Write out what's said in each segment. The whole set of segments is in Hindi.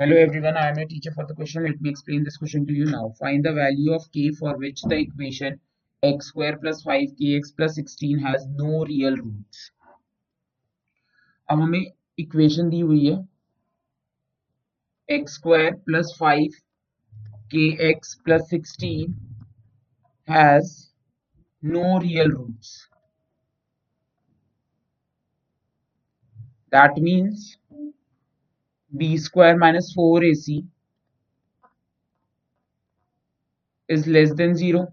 Hello everyone, I am a teacher for the question. Let me explain this question to you now. Find the value of k for which the equation x square plus 5kx plus 16 has no real roots. अब हमें इक्वेशन दी हुई है x square plus five k x plus sixteen has no real roots that means b square minus 4ac is less than zero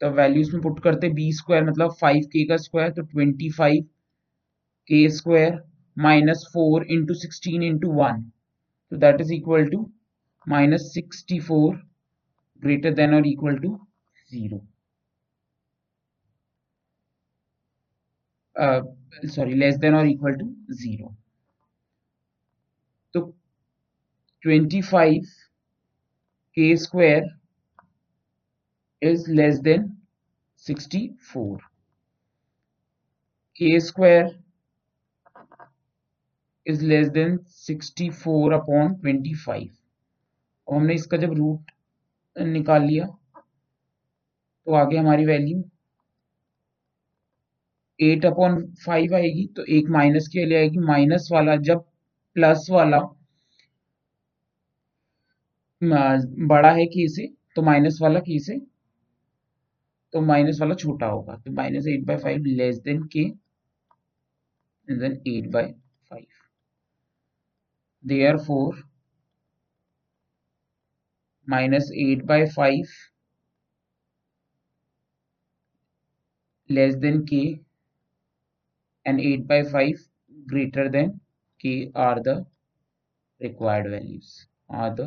तो वैल्यूज़ में पुट करते बी स्क्वायर मतलब फाइव के का स्क्वायर तो twenty five k square minus four into sixteen into one तो that is equal to minus sixty four greater than और equal to zero sorry less than और इक्वल टू ज़ीरो तो 25 k square is less than 64 k square is less than 64 upon 25 और हमने इसका जब रूट निकाल लिया तो आगे हमारी वैल्यू एट अपॉन फाइव आएगी तो एक माइनस के लिए आएगी। माइनस वाला जब प्लस वाला बड़ा है की से तो माइनस वाला की से तो माइनस वाला छोटा होगा। तो minus eight by five less than k then eight by five therefore minus eight by five less than k and eight by five greater than k are the required values, are the